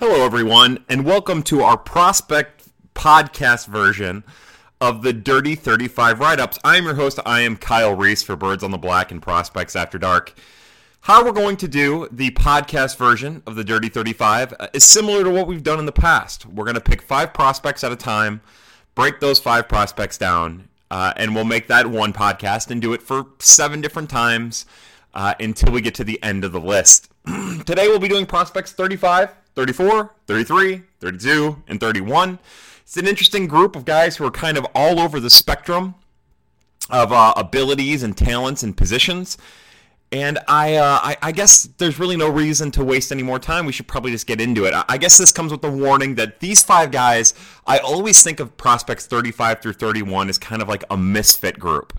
Hello, everyone, and welcome to our prospect podcast version of the Dirty 35 write ups. I am your host. I am Kyle Reis for Birds on the Black and Prospects After Dark. How we're going to do the podcast version of the Dirty 35 uh, is similar to what we've done in the past. We're going to pick five prospects at a time, break those five prospects down, uh, and we'll make that one podcast and do it for seven different times uh, until we get to the end of the list. Today we'll be doing prospects 35, 34, 33, 32, and 31. It's an interesting group of guys who are kind of all over the spectrum of uh, abilities and talents and positions. And I, uh, I, I, guess there's really no reason to waste any more time. We should probably just get into it. I, I guess this comes with the warning that these five guys, I always think of prospects 35 through 31 as kind of like a misfit group,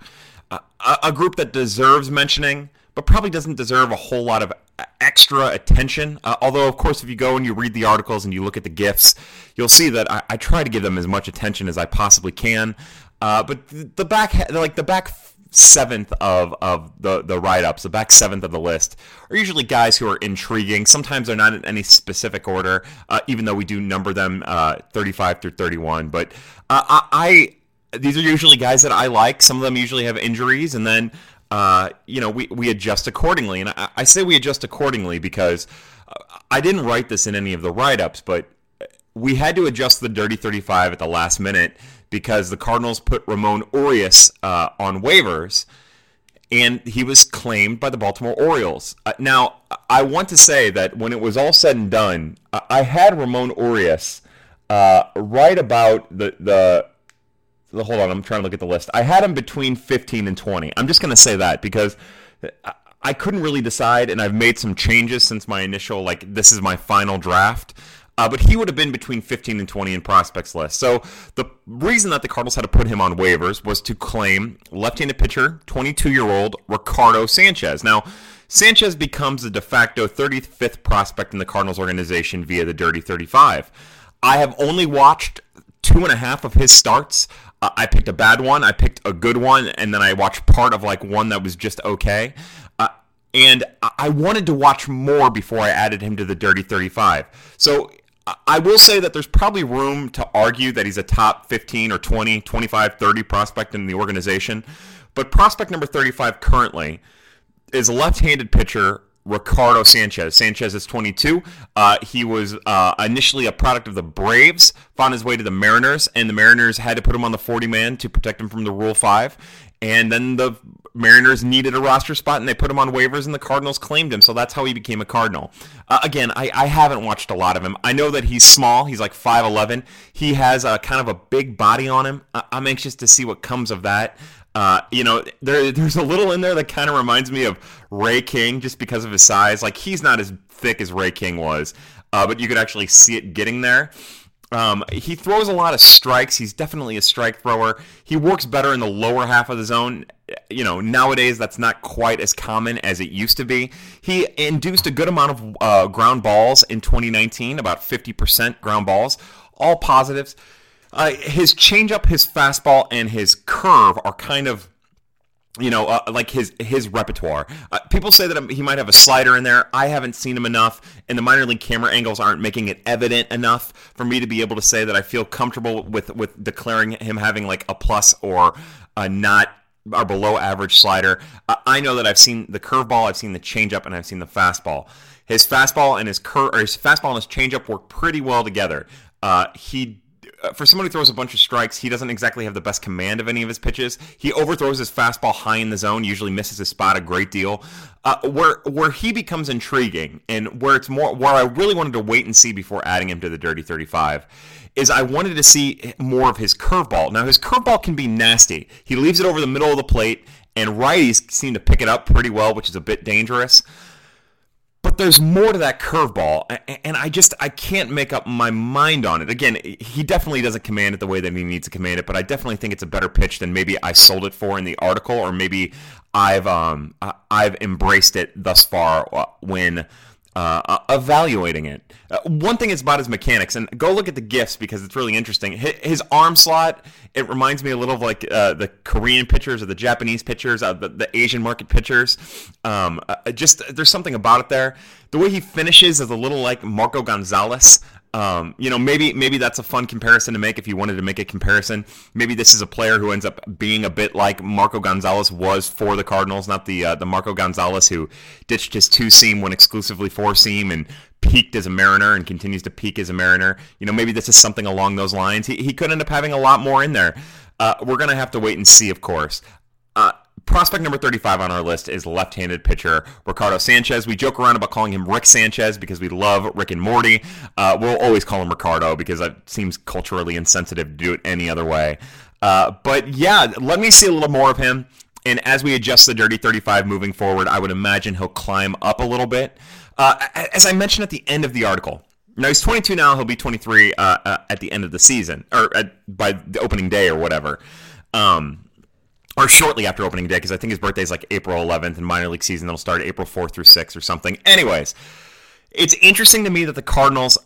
uh, a, a group that deserves mentioning, but probably doesn't deserve a whole lot of extra attention. Uh, although, of course, if you go and you read the articles and you look at the gifts, you'll see that I, I try to give them as much attention as I possibly can. Uh, but the back, like the back seventh of, of the, the write-ups, the back seventh of the list, are usually guys who are intriguing. Sometimes they're not in any specific order, uh, even though we do number them uh, 35 through 31. But uh, I, I, these are usually guys that I like. Some of them usually have injuries, and then uh, you know, we, we adjust accordingly. And I, I say we adjust accordingly because I didn't write this in any of the write ups, but we had to adjust the Dirty 35 at the last minute because the Cardinals put Ramon Urias uh, on waivers and he was claimed by the Baltimore Orioles. Uh, now, I want to say that when it was all said and done, I had Ramon Urias uh, right about the, the hold on, I'm trying to look at the list. I had him between 15 and 20. I'm just going to say that because I couldn't really decide, and I've made some changes since my initial, like, this is my final draft. Uh, but he would have been between 15 and 20 in prospects list. So the reason that the Cardinals had to put him on waivers was to claim left-handed pitcher, 22-year-old Ricardo Sanchez. Now, Sanchez becomes the de facto 35th prospect in the Cardinals organization via the Dirty 35. I have only watched two and a half of his starts. I picked a bad one, I picked a good one, and then I watched part of like one that was just okay. Uh, and I wanted to watch more before I added him to the Dirty 35. So I will say that there's probably room to argue that he's a top 15 or 20, 25, 30 prospect in the organization. But prospect number 35 currently is a left-handed pitcher Ricardo Sanchez. Sanchez is 22. Uh, he was uh, initially a product of the Braves, found his way to the Mariners, and the Mariners had to put him on the 40 man to protect him from the Rule 5. And then the Mariners needed a roster spot, and they put him on waivers, and the Cardinals claimed him. So that's how he became a Cardinal. Uh, again, I, I, haven't watched a lot of him. I know that he's small. He's like 5'11". He has a kind of a big body on him. I'm anxious to see what comes of that. Uh, you know, there, there's a little in there that kind of reminds me of Ray King just because of his size. Like he's not as thick as Ray King was, uh, but you could actually see it getting there. Um, he throws a lot of strikes. He's definitely a strike thrower. He works better in the lower half of the zone. You know, nowadays that's not quite as common as it used to be. He induced a good amount of uh, ground balls in 2019, about 50% ground balls, all positives. Uh, his changeup, his fastball, and his curve are kind of you know, uh, like his his repertoire. Uh, people say that he might have a slider in there. I haven't seen him enough, and the minor league camera angles aren't making it evident enough for me to be able to say that I feel comfortable with with declaring him having like a plus or a not or below average slider. Uh, I know that I've seen the curveball, I've seen the changeup, and I've seen the fastball. His fastball and his cur- or his fastball and his changeup work pretty well together. Uh, he for someone who throws a bunch of strikes, he doesn't exactly have the best command of any of his pitches. He overthrows his fastball high in the zone, usually misses his spot a great deal. Uh, where where he becomes intriguing and where it's more where I really wanted to wait and see before adding him to the Dirty 35 is I wanted to see more of his curveball. Now his curveball can be nasty. He leaves it over the middle of the plate, and righties seem to pick it up pretty well, which is a bit dangerous but there's more to that curveball and i just i can't make up my mind on it. Again he definitely doesn't command it the way that he needs to command it but i definitely think it's a better pitch than maybe i sold it for in the article or maybe i've um i've embraced it thus far uh, when uh, evaluating it. Uh, one thing is about his mechanics, and go look at the gifs because it's really interesting. His, his arm slot, it reminds me a little of like uh, the Korean pitchers or the Japanese pitchers, uh, the, the, Asian market pitchers. Um, uh, just there's something about it there. The way he finishes is a little like Marco Gonzalez. Um, you know, maybe maybe that's a fun comparison to make if you wanted to make a comparison. Maybe this is a player who ends up being a bit like Marco Gonzalez was for the Cardinals, not the uh, the Marco Gonzalez who ditched his two seam, went exclusively four seam, and peaked as a Mariner and continues to peak as a Mariner. You know, maybe this is something along those lines. He, he could end up having a lot more in there. Uh, we're going to have to wait and see, of course. Prospect number 35 on our list is left-handed pitcher Ricardo Sanchez. We joke around about calling him Rick Sanchez because we love Rick and Morty. Uh, we'll always call him Ricardo because that seems culturally insensitive to do it any other way. Uh, but yeah, let me see a little more of him. And as we adjust the Dirty 35 moving forward, I would imagine he'll climb up a little bit. Uh, as I mentioned at the end of the article, now he's 22 now. He'll be 23 uh, uh, at the end of the season, or at, by the opening day, or whatever. Um, or shortly after opening day because I think his birthday is like April 11th and minor league season will start April 4th through 6th or something. Anyways, it's interesting to me that the Cardinals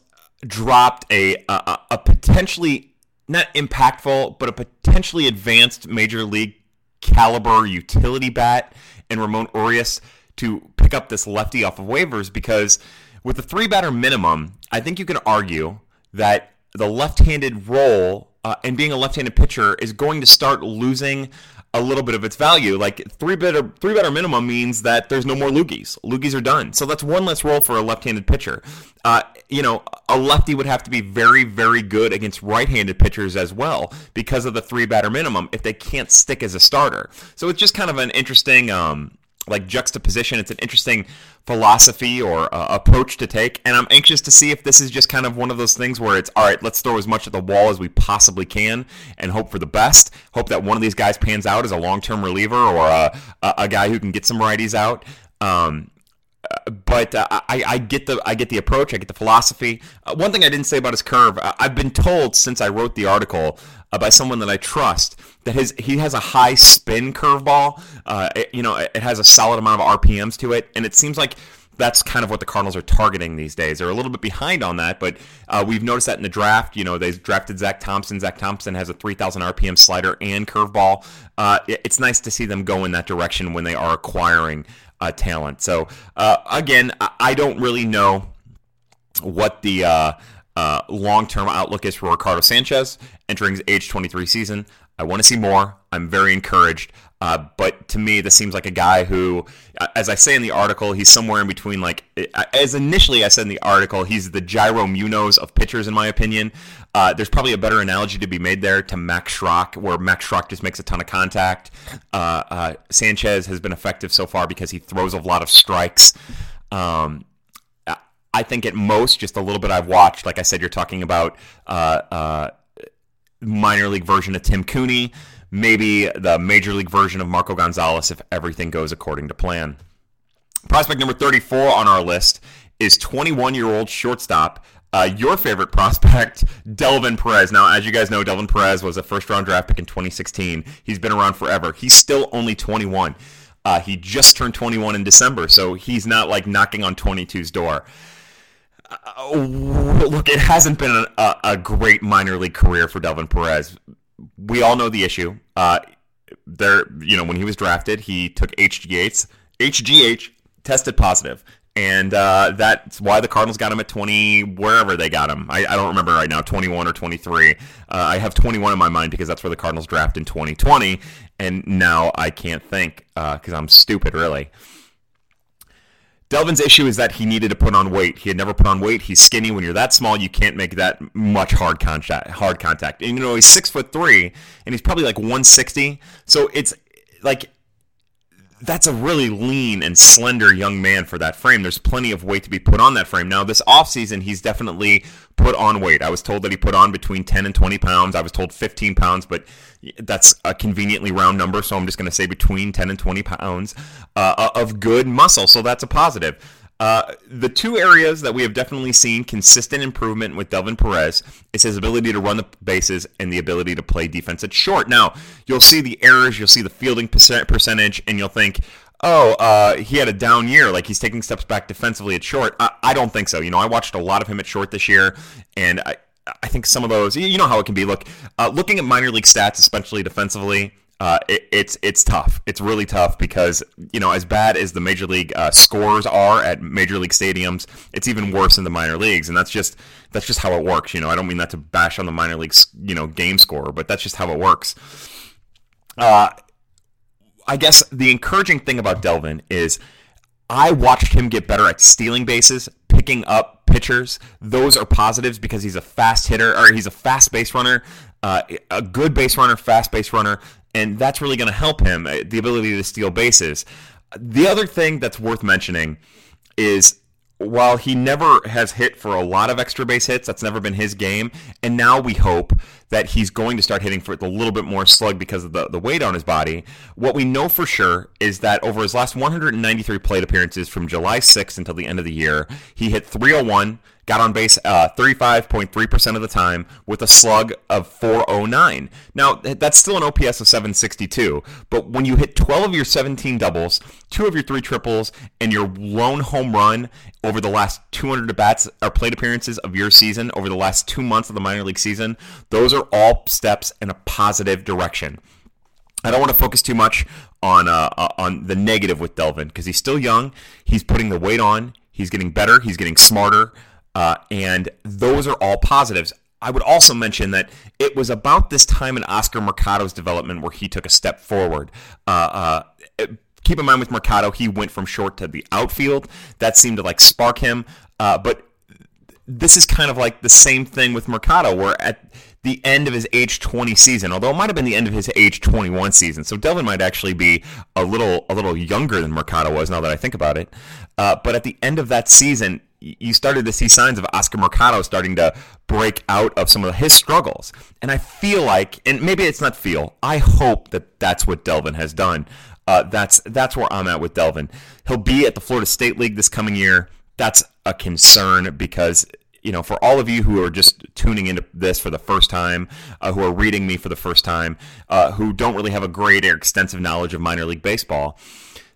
dropped a a, a potentially not impactful but a potentially advanced major league caliber utility bat in Ramon Urias to pick up this lefty off of waivers because with the three batter minimum, I think you can argue that the left-handed role uh, and being a left-handed pitcher is going to start losing a little bit of its value. Like three better three better minimum means that there's no more loogies. Loogies are done. So that's one less role for a left-handed pitcher. Uh, you know, a lefty would have to be very, very good against right-handed pitchers as well because of the three batter minimum if they can't stick as a starter. So it's just kind of an interesting um, like juxtaposition. It's an interesting philosophy or uh, approach to take, and I'm anxious to see if this is just kind of one of those things where it's all right. Let's throw as much at the wall as we possibly can and hope for the best. Hope that one of these guys pans out as a long-term reliever or a, a guy who can get some righties out. Um, but uh, I, I, get the I get the approach. I get the philosophy. Uh, one thing I didn't say about his curve. I've been told since I wrote the article uh, by someone that I trust that his he has a high spin curveball. Uh, it, you know, it has a solid amount of RPMs to it, and it seems like that's kind of what the Cardinals are targeting these days. They're a little bit behind on that, but uh, we've noticed that in the draft. You know, they drafted Zack Thompson. Zack Thompson has a 3,000 RPM slider and curveball. Uh, it's nice to see them go in that direction when they are acquiring uh, talent. So uh, again, I don't really know what the uh, uh, long-term outlook is for Ricardo Sanchez entering his age 23 season. I want to see more. I'm very encouraged. Uh, but to me, this seems like a guy who, as I say in the article, he's somewhere in between. Like, as initially I said in the article, he's the Jairo Munoz of pitchers, in my opinion. Uh, there's probably a better analogy to be made there to Max Schrock, where Max Schrock just makes a ton of contact. Uh, uh Sanchez has been effective so far because he throws a lot of strikes. Um, I think at most, just a little bit I've watched. Like I said, you're talking about uh, uh, minor league version of Tim Cooney maybe the major league version of Marco Gonzalez if everything goes according to plan. Prospect number 34 on our list is 21 year old shortstop. Uh, your favorite prospect, Delvin Perez. Now, as you guys know, Delvin Perez was a first round draft pick in 2016. He's been around forever. He's still only 21. Uh, he just turned 21 in December, so he's not like knocking on 22's door. Uh, look, it hasn't been a, a, great minor league career for Delvin Perez we all know the issue. Uh, there, you know, when he was drafted, he took HGH. HGH tested positive, and uh, that's why the Cardinals got him at 20, wherever they got him. I, I don't remember right now, 21 or 23. Uh, I have 21 in my mind because that's where the Cardinals draft in 2020, and now I can't think because uh, I'm stupid, really. Delvin's issue is that he needed to put on weight. He had never put on weight. He's skinny. When you're that small, you can't make that much hard contact. Hard contact. And you know he's six foot three, and he's probably like 160. So it's like that's a really lean and slender young man for that frame. There's plenty of weight to be put on that frame. Now, this offseason, he's definitely put on weight. I was told that he put on between 10 and 20 pounds. I was told 15 pounds, but that's a conveniently round number, so I'm just going to say between 10 and 20 pounds uh, of good muscle. So that's a positive. Uh, the two areas that we have definitely seen consistent improvement with Delvin Perez is his ability to run the bases and the ability to play defense at short. Now, you'll see the errors, you'll see the fielding percentage, and you'll think, oh, uh, he had a down year, like he's taking steps back defensively at short. I, I don't think so. You know, I watched a lot of him at short this year, and I, I think some of those, you know how it can be. Look, uh, looking at minor league stats, especially defensively, uh, it, it's it's tough. It's really tough because you know as bad as the major league uh, scores are at major league stadiums, it's even worse in the minor leagues, and that's just that's just how it works. You know, I don't mean that to bash on the minor leagues, you know, game score, but that's just how it works. Uh, I guess the encouraging thing about Delvin is I watched him get better at stealing bases, picking up pitchers. Those are positives because he's a fast hitter or he's a fast base runner, uh, a good base runner, fast base runner and that's really going to help him uh, the ability to steal bases. The other thing that's worth mentioning is while he never has hit for a lot of extra base hits, that's never been his game. And now we hope that he's going to start hitting for a little bit more slug because of the, the weight on his body. What we know for sure is that over his last 193 plate appearances from July 6th until the end of the year, he hit 301, got on base uh, 35.3% of the time with a slug of 409. Now, that's still an OPS of 762, but when you hit 12 of your 17 doubles, two of your three triples, and your lone home run over the last 200 at bats or plate appearances of your season over the last two months of the minor league season, those are all steps in a positive direction. I don't want to focus too much on uh, uh on the negative with Delvin because he's still young. He's putting the weight on. He's getting better. He's getting smarter. Uh, and those are all positives. I would also mention that it was about this time in Oscar Mercado's development where he took a step forward. Uh, uh, keep in mind with Mercado, he went from short to the outfield. That seemed to like spark him. Uh, but this is kind of like the same thing with Mercado, where at the end of his age 20 season, although it might have been the end of his age 21 season. So Delvin might actually be a little a little younger than Mercado was now that I think about it. Uh, but at the end of that season, you started to see signs of Oscar Mercado starting to break out of some of his struggles. And I feel like, and maybe it's not feel, I hope that that's what Delvin has done. Uh, that's that's where I'm at with Delvin. He'll be at the Florida State League this coming year. That's a concern because you know, for all of you who are just tuning into this for the first time, uh, who are reading me for the first time, uh, who don't really have a great or extensive knowledge of minor league baseball,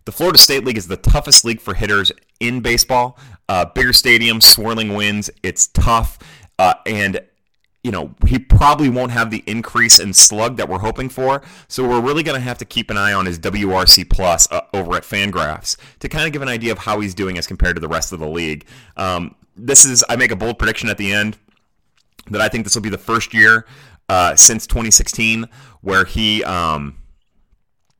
the Florida State League is the toughest league for hitters in baseball. Uh, bigger stadium, swirling winds. It's tough, uh, and you know he probably won't have the increase in slug that we're hoping for. So we're really going to have to keep an eye on his WRC plus uh, over at Fangraphs to kind of give an idea of how he's doing as compared to the rest of the league. Um, this is I make a bold prediction at the end that I think this will be the first year uh, since 2016 where he. Um,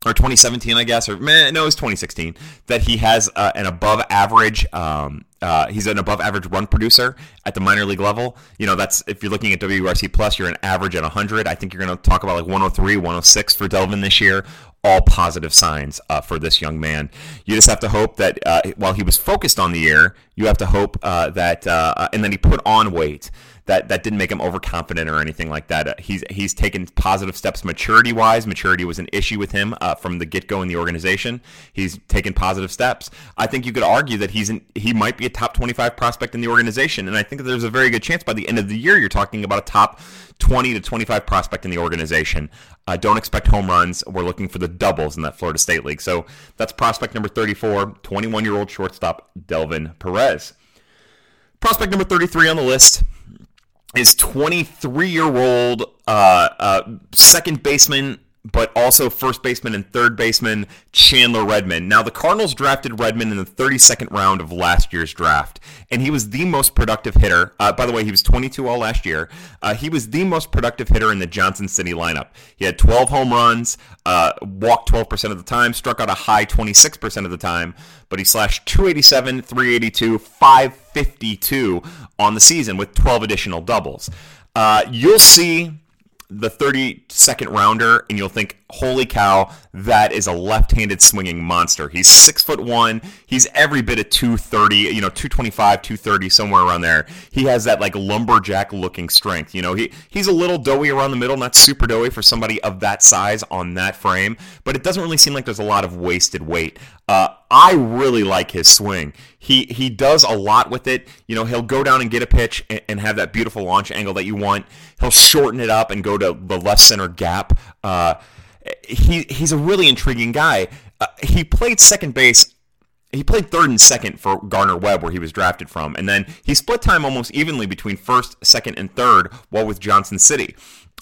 or 2017, I guess, or man, no, it's 2016 that he has uh, an above average. Um, uh, he's an above average run producer at the minor league level. You know, that's if you're looking at WRC plus, you're an average at 100. I think you're going to talk about like 103, 106 for Delvin this year. All positive signs uh, for this young man. You just have to hope that uh, while he was focused on the year, you have to hope uh, that, uh, and then he put on weight that that didn't make him overconfident or anything like that. Uh, he's he's taken positive steps maturity wise. Maturity was an issue with him uh, from the get go in the organization. He's taken positive steps. I think you could argue that he's in, he might be a top 25 prospect in the organization, and I think there's a very good chance by the end of the year you're talking about a top 20 to 25 prospect in the organization. Uh, don't expect home runs. We're looking for the doubles in that Florida State League. So that's prospect number 34, 21 year old shortstop Delvin Perez. Prospect number 33 on the list is 23 year old uh, uh, second baseman but also first baseman and third baseman Chandler Redmond. Now, the Cardinals drafted Redmond in the 32nd round of last year's draft, and he was the most productive hitter. Uh, by the way, he was 22 all last year. Uh, he was the most productive hitter in the Johnson City lineup. He had 12 home runs, uh, walked 12% of the time, struck out a high 26% of the time, but he slashed 287, 382, 552 on the season with 12 additional doubles. Uh, you'll see the 32nd rounder and you'll think, holy cow, that is a left-handed swinging monster. He's six foot one. He's every bit of 230, you know, 225, 230, somewhere around there. He has that like lumberjack looking strength. You know, he, he's a little doughy around the middle, not super doughy for somebody of that size on that frame, but it doesn't really seem like there's a lot of wasted weight. Uh, I really like his swing. He he does a lot with it. You know, he'll go down and get a pitch and, and have that beautiful launch angle that you want. He'll shorten it up and go to the left center gap. Uh, he he's a really intriguing guy. uh, he played second base he played third and second for Gardner Webb, where he was drafted from, and then he split time almost evenly between first, second, and third while with Johnson City.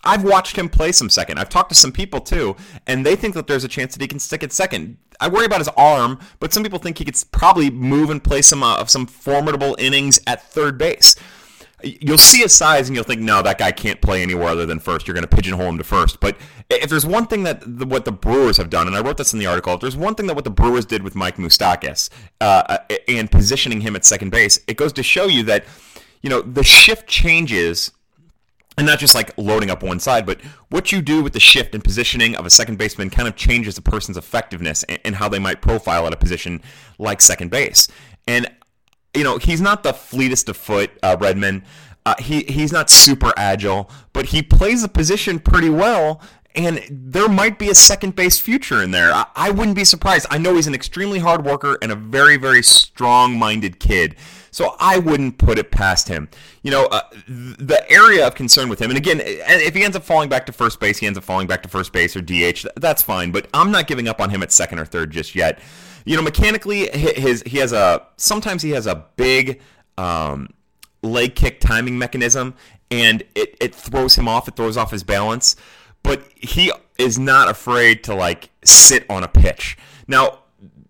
I've watched him play some second. I've talked to some people too, and they think that there's a chance that he can stick at second. I worry about his arm, but some people think he could probably move and play some uh, some formidable innings at third base you'll see a size and you'll think, no, that guy can't play anywhere other than first. You're going to pigeonhole him to first. But if there's one thing that the, what the Brewers have done, and I wrote this in the article, if there's one thing that what the Brewers did with Mike Moustakas uh, uh, and positioning him at second base, it goes to show you that you know the shift changes. And not just like loading up one side, but what you do with the shift and positioning of a second baseman kind of changes a person's effectiveness and, and how they might profile at a position like second base. And you know, he's not the fleetest of foot, uh, Redmond. Uh, he he's not super agile, but he plays the position pretty well. And there might be a second base future in there. I, I wouldn't be surprised. I know he's an extremely hard worker and a very, very strong minded kid. So I wouldn't put it past him. You know, uh, the area of concern with him, and again, if he ends up falling back to first base, he ends up falling back to first base or DH. That's fine. But I'm not giving up on him at second or third just yet you know, mechanically, his he has a sometimes he has a big um, leg kick timing mechanism, and it it throws him off. It throws off his balance, but he is not afraid to like sit on a pitch. Now,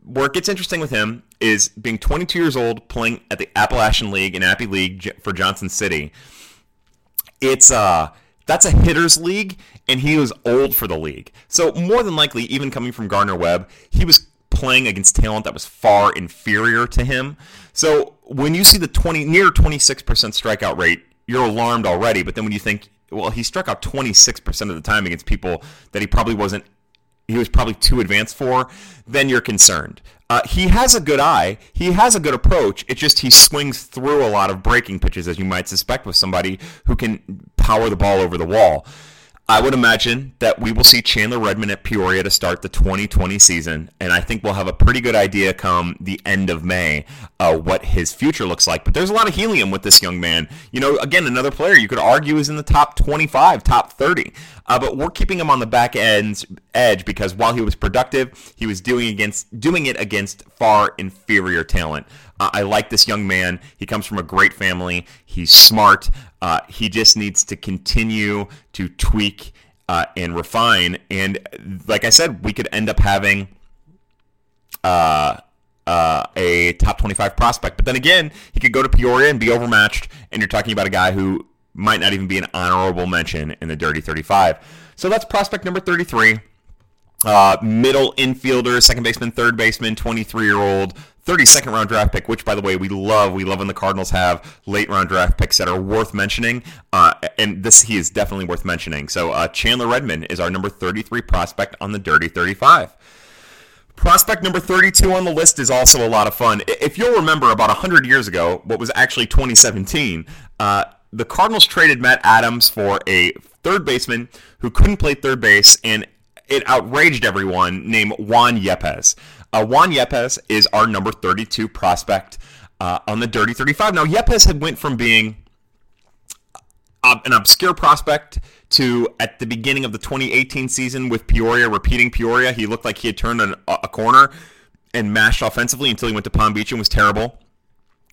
where it gets interesting with him is being 22 years old, playing at the Appalachian League and Appy League for Johnson City. It's uh that's a hitters league, and he was old for the league. So more than likely, even coming from Gardner Webb, he was playing against talent that was far inferior to him. So when you see the 20 near 26% strikeout rate, you're alarmed already. But then when you think, well, he struck out 26% of the time against people that he probably wasn't, he was probably too advanced for, then you're concerned. Uh, he has a good eye. He has a good approach. It's just he swings through a lot of breaking pitches, as you might suspect with somebody who can power the ball over the wall. I would imagine that we will see Chandler Redmond at Peoria to start the 2020 season, and I think we'll have a pretty good idea come the end of May uh, what his future looks like. But there's a lot of helium with this young man. You know, again, another player you could argue is in the top 25, top 30, uh, but we're keeping him on the back end edge because while he was productive, he was doing against doing it against far inferior talent. Uh, I like this young man. He comes from a great family. He's smart. Uh, he just needs to continue to tweak uh, and refine. And like I said, we could end up having uh, uh, a top 25 prospect. But then again, he could go to Peoria and be overmatched. And you're talking about a guy who might not even be an honorable mention in the Dirty 35. So that's prospect number 33. Uh, middle infielder, second baseman, third baseman, 23 year old, 32nd round draft pick, which by the way we love. We love when the Cardinals have late round draft picks that are worth mentioning, uh, and this he is definitely worth mentioning. So uh, Chandler Redmond is our number 33 prospect on the Dirty 35. Prospect number 32 on the list is also a lot of fun. If you'll remember, about 100 years ago, what was actually 2017, uh, the Cardinals traded Matt Adams for a third baseman who couldn't play third base, and it outraged everyone, named Juan Yepez. Uh, Juan Yepez is our number 32 prospect uh, on the Dirty 35. Now, Yepez had went from being uh, an obscure prospect to at the beginning of the 2018 season with Peoria, repeating Peoria, he looked like he had turned a corner and mashed offensively until he went to Palm Beach and was terrible.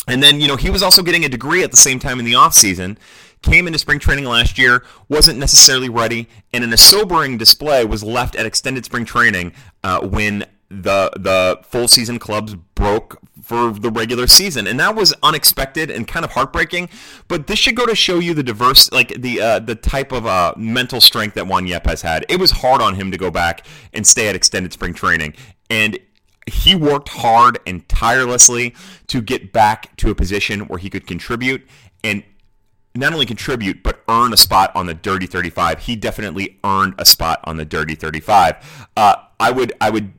And then, you know, he was also getting a degree at the same time in the offseason. Came into spring training last year, wasn't necessarily ready, and in a sobering display was left at extended spring training uh, when the the full season clubs broke for the regular season, and that was unexpected and kind of heartbreaking. But this should go to show you the diverse, like the uh, the type of uh, mental strength that Juan Yepez has had. It was hard on him to go back and stay at extended spring training, and he worked hard and tirelessly to get back to a position where he could contribute and not only contribute but earn a spot on the Dirty 35. He definitely earned a spot on the Dirty 35. Uh, I would I would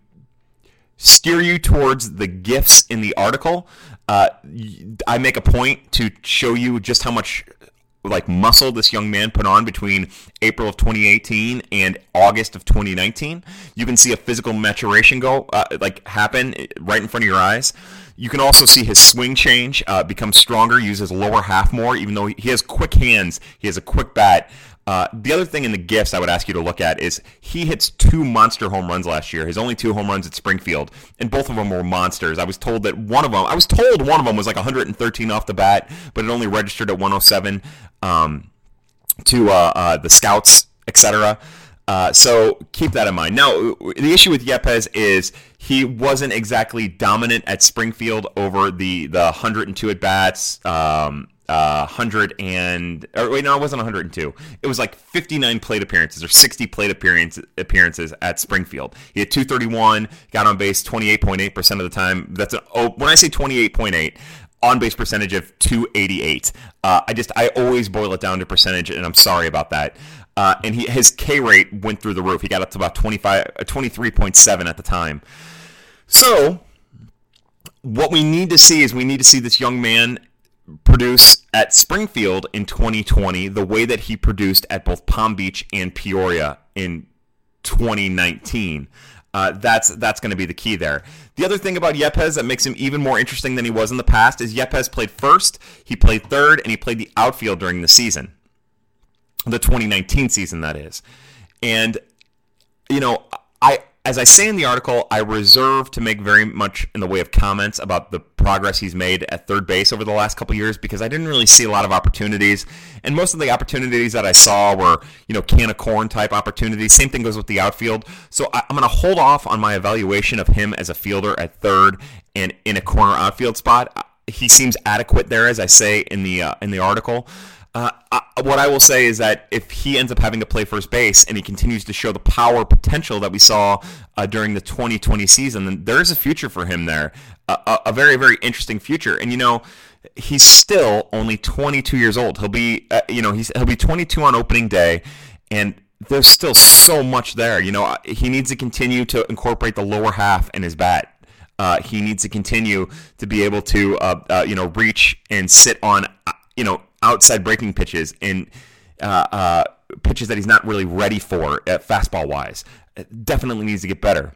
steer you towards the gifts in the article. Uh, I make a point to show you just how much like muscle this young man put on between April of 2018 and August of 2019. You can see a physical maturation go uh, like happen right in front of your eyes. You can also see his swing change, uh, become stronger, use his lower half more. Even though he has quick hands, he has a quick bat. Uh, the other thing in the gifts I would ask you to look at is he hits two monster home runs last year. His only two home runs at Springfield, and both of them were monsters. I was told that one of them, I was told one of them was like 113 off the bat, but it only registered at 107 um, to uh, uh, the scouts, etc. Uh, so keep that in mind. Now, the issue with Yepez is he wasn't exactly dominant at Springfield over the the 102 at bats. Um, uh, 100 and or wait no it wasn't 102 it was like 59 plate appearances or 60 plate appearance, appearances at springfield. He had 231 got on base 28.8% of the time. That's an oh when i say 28.8 on base percentage of 288 uh, i just i always boil it down to percentage and i'm sorry about that. Uh, and he, his K rate went through the roof. He got up to about 25, 23.7 uh, at the time. So, what we need to see is we need to see this young man produce at Springfield in 2020 the way that he produced at both Palm Beach and Peoria in 2019. Uh, that's that's going to be the key there. The other thing about Yepez that makes him even more interesting than he was in the past is Yepez played first, he played third, and he played the outfield during the season the 2019 season that is. And you know, I as I say in the article, I reserve to make very much in the way of comments about the progress he's made at third base over the last couple years because I didn't really see a lot of opportunities, and most of the opportunities that I saw were you know can of corn type opportunities. Same thing goes with the outfield. So I, am going to hold off on my evaluation of him as a fielder at third and in a corner outfield spot. He seems adequate there, as I say in the uh, in the article. Uh, I, what I will say is that if he ends up having to play first base and he continues to show the power potential that we saw uh, during the 2020 season, then there is a future for him there, a, a, very very interesting future. And you know, he's still only 22 years old. He'll be uh, you know he'll be 22 on opening day, and there's still so much there. You know, he needs to continue to incorporate the lower half in his bat. Uh, he needs to continue to be able to, uh, uh, you know, reach and sit on, uh, you know, outside breaking pitches and uh, uh, pitches that he's not really ready for at fastball wise. Definitely needs to get better.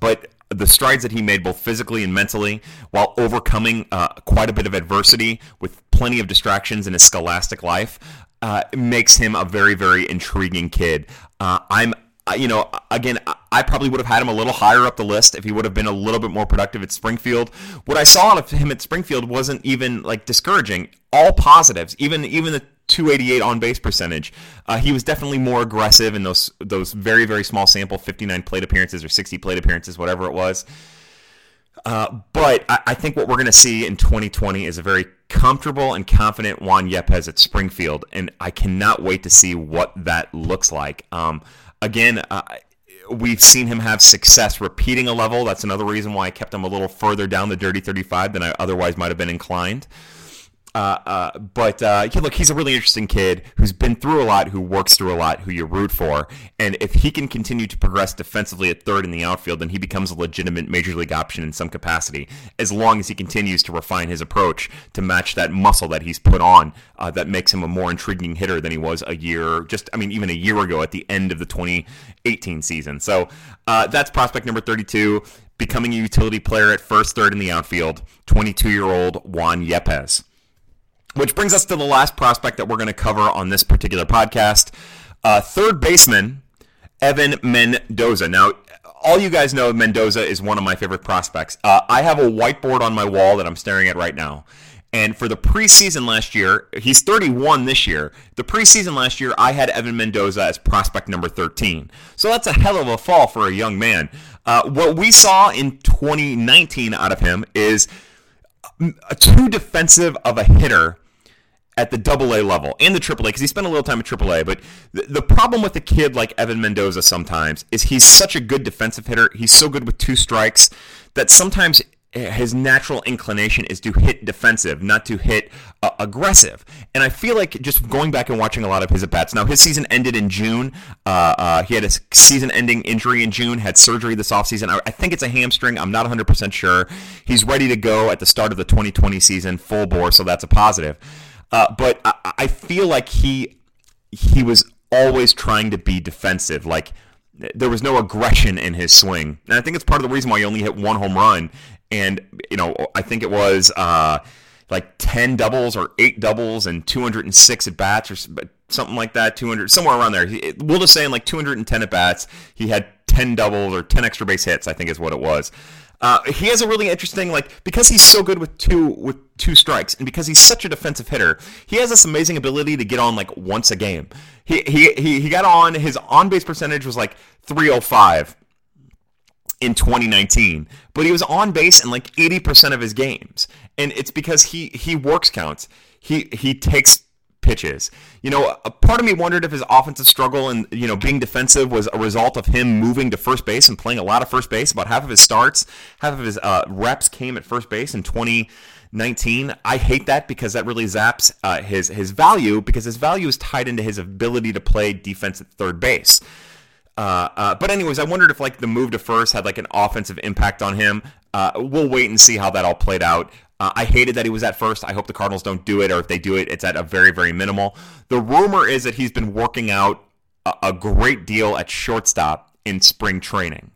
But the strides that he made both physically and mentally while overcoming uh, quite a bit of adversity with plenty of distractions in his scholastic life uh, makes him a very, very intriguing kid. Uh, I'm you know, again, I probably would have had him a little higher up the list if he would have been a little bit more productive at Springfield. What I saw out of him at Springfield wasn't even like discouraging. All positives, even even the 288 on base percentage. Uh, he was definitely more aggressive in those those very very small sample 59 plate appearances or 60 plate appearances, whatever it was. Uh, but I, I, think what we're going to see in 2020 is a very comfortable and confident Juan Yepez at Springfield, and I cannot wait to see what that looks like. Um, again, uh, we've seen him have success repeating a level. That's another reason why I kept him a little further down the dirty 35 than I otherwise might have been inclined. Uh, uh, but uh, yeah, look, he's a really interesting kid who's been through a lot, who works through a lot, who you root for. And if he can continue to progress defensively at third in the outfield, then he becomes a legitimate major league option in some capacity, as long as he continues to refine his approach to match that muscle that he's put on uh, that makes him a more intriguing hitter than he was a year, just, I mean, even a year ago at the end of the 2018 season. So uh, that's prospect number 32, becoming a utility player at first, third in the outfield, 22 year old Juan Yepez. Which brings us to the last prospect that we're going to cover on this particular podcast. Uh, third baseman, Evan Mendoza. Now, all you guys know Mendoza is one of my favorite prospects. Uh, I have a whiteboard on my wall that I'm staring at right now. And for the preseason last year, he's 31 this year. The preseason last year, I had Evan Mendoza as prospect number 13. So that's a hell of a fall for a young man. Uh, what we saw in 2019 out of him is a too defensive of a hitter at the double A level and the triple A because he spent a little time at triple A. But the, the problem with a kid like Evan Mendoza sometimes is he's such a good defensive hitter. He's so good with two strikes that sometimes his natural inclination is to hit defensive, not to hit uh, aggressive. And I feel like just going back and watching a lot of his at bats. Now, his season ended in June. Uh, uh, he had a season ending injury in June, had surgery this offseason. I, I think it's a hamstring. I'm not 100% sure. He's ready to go at the start of the 2020 season, full bore, so that's a positive. Uh, but I, I feel like he he was always trying to be defensive. Like there was no aggression in his swing, and I think it's part of the reason why he only hit one home run. And you know, I think it was uh, like ten doubles or eight doubles and 206 at bats, or something like that, 200, somewhere around there. He, we'll just say in like 210 at bats, he had 10 doubles or 10 extra base hits, I think is what it was. Uh, he has a really interesting like because he's so good with two with two strikes and because he's such a defensive hitter, he has this amazing ability to get on like once a game. He he he, he got on his on base percentage was like 305 in 2019, but he was on base in like 80% of his games. And it's because he he works counts. He he takes pitches. You know, a part of me wondered if his offensive struggle and you know being defensive was a result of him moving to first base and playing a lot of first base. About half of his starts, half of his uh, reps came at first base in 2019. I hate that because that really zaps uh, his his value because his value is tied into his ability to play defense at third base. Uh, uh, but anyways, I wondered if like the move to first had like an offensive impact on him. Uh, we'll wait and see how that all played out. Uh, I hated that he was at first. I hope the Cardinals don't do it, or if they do it, it's at a very, very minimal. The rumor is that he's been working out a, a great deal at shortstop in spring training.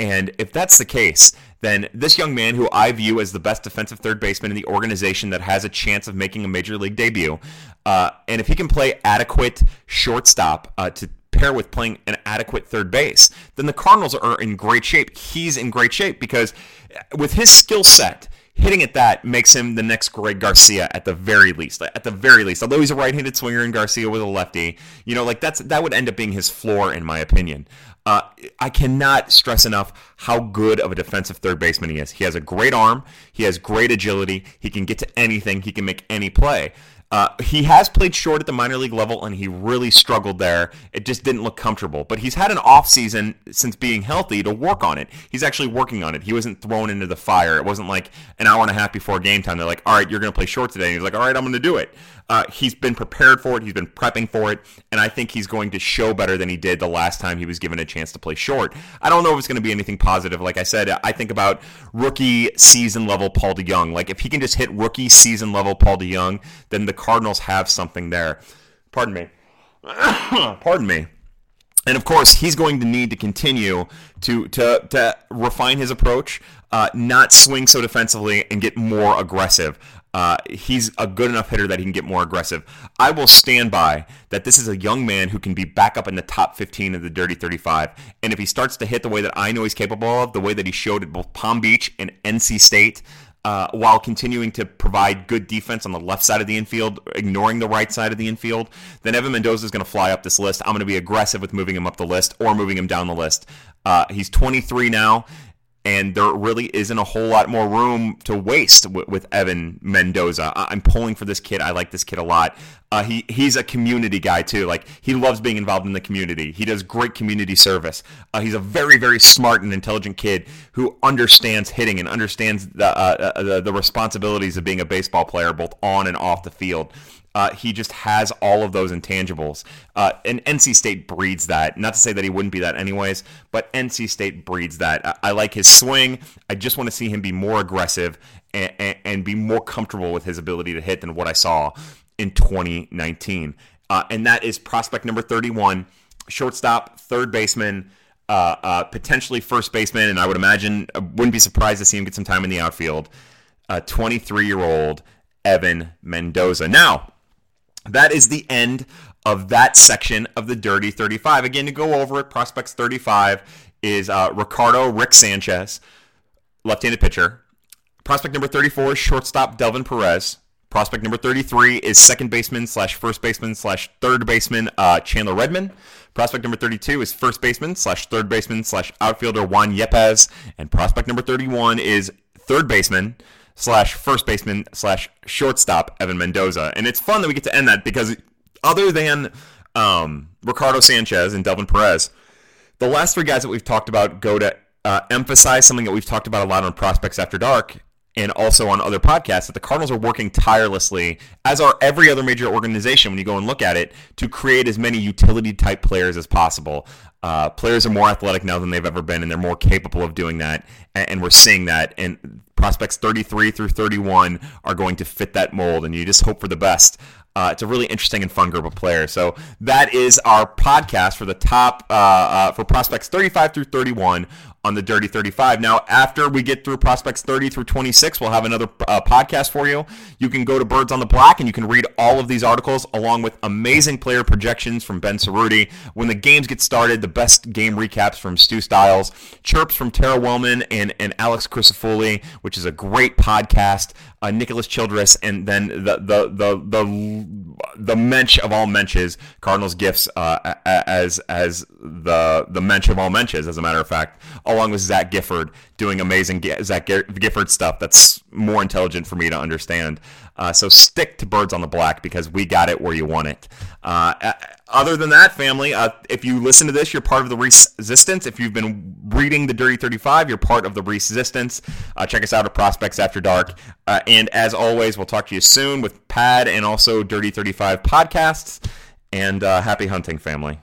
And if that's the case, then this young man, who I view as the best defensive third baseman in the organization that has a chance of making a major league debut, uh, and if he can play adequate shortstop uh, to pair with playing an adequate third base, then the Cardinals are in great shape. He's in great shape because with his skill set, hitting at that makes him the next Greg Garcia at the very least. At the very least, although he's a right-handed swinger and Garcia was a lefty, you know, like that's that would end up being his floor in my opinion. Uh, I cannot stress enough how good of a defensive third baseman he is. He has a great arm. He has great agility. He can get to anything. He can make any play. Uh, he has played short at the minor league level, and he really struggled there. It just didn't look comfortable. But he's had an off season since being healthy to work on it. He's actually working on it. He wasn't thrown into the fire. It wasn't like an hour and a half before game time. They're like, "All right, you're going to play short today." And he's like, "All right, I'm going to do it." Uh, he's been prepared for it. He's been prepping for it, and I think he's going to show better than he did the last time he was given a chance to play short. I don't know if it's going to be anything positive. Like I said, I think about rookie season level Paul DeJong. Like if he can just hit rookie season level Paul DeJong, then the Cardinals have something there. Pardon me. Pardon me. And of course, he's going to need to continue to to, to refine his approach, uh, not swing so defensively, and get more aggressive. Uh, he's a good enough hitter that he can get more aggressive. I will stand by that this is a young man who can be back up in the top 15 of the Dirty 35. And if he starts to hit the way that I know he's capable of, the way that he showed at both Palm Beach and NC State, uh, while continuing to provide good defense on the left side of the infield, ignoring the right side of the infield, then Evan Mendoza is going to fly up this list. I'm going to be aggressive with moving him up the list or moving him down the list. Uh, he's 23 now and there really isn't a whole lot more room to waste with, with Evan Mendoza. I, am pulling for this kid. I like this kid a lot. Uh, he he's a community guy too. Like he loves being involved in the community. He does great community service. Uh, he's a very very smart and intelligent kid who understands hitting and understands the, uh, uh the the responsibilities of being a baseball player both on and off the field. Uh, he just has all of those intangibles. Uh, and NC State breeds that. Not to say that he wouldn't be that anyways, but NC State breeds that. I, I like his swing. I just want to see him be more aggressive and, and, and, be more comfortable with his ability to hit than what I saw in 2019. Uh, and that is prospect number 31, shortstop, third baseman. Uh, uh, potentially first baseman, and I would imagine I wouldn't be surprised to see him get some time in the outfield. 23 year old Evan Mendoza. Now, that is the end of that section of the Dirty 35. Again, to go over it, Prospects 35 is uh, Ricardo Rick Sanchez, left-handed pitcher. Prospect number 34 is shortstop Delvin Perez. Prospect number 33 is second baseman slash first baseman slash third baseman uh, Chandler Redmond. Prospect number 32 is first baseman slash third baseman slash outfielder Juan Yepez. And prospect number 31 is third baseman slash first baseman slash shortstop Evan Mendoza. And it's fun that we get to end that because other than um, Ricardo Sanchez and Delvin Perez, the last three guys that we've talked about go to uh, emphasize something that we've talked about a lot on Prospects After Dark and also on other podcasts that the Cardinals are working tirelessly, as are every other major organization when you go and look at it, to create as many utility type players as possible. Uh, players are more athletic now than they've ever been, and they're more capable of doing that. And, and we're seeing that. And prospects 33 through 31 are going to fit that mold, and you just hope for the best. Uh, it's a really interesting and fun group of players. So that is our podcast for the top uh, uh, for prospects 35 through 31 on the Dirty 35. Now, after we get through prospects 30 through 26, we'll have another uh, podcast for you. You can go to Birds on the Black and you can read all of these articles along with amazing player projections from Ben Cerruti. When the games get started, the best game recaps from Stu Styles, chirps from Tara Wellman and, and Alex Crisafulli, which is a great podcast. Uh, Nicholas Childress, and then the the the the, the mensch of all menches, Cardinals gifts uh, as as the the mensch of all menches, as a matter of fact along with Zach Gifford doing amazing Zach Gifford stuff that's more intelligent for me to understand. Uh, so stick to Birds on the Black because we got it where you want it. Uh, other than that, family, uh, if you listen to this, you're part of the resistance. If you've been reading the Dirty 35, you're part of the resistance. Uh, check us out at Prospects After Dark. Uh, and as always, we'll talk to you soon with Pad and also Dirty 35 podcasts. And uh, happy hunting, family.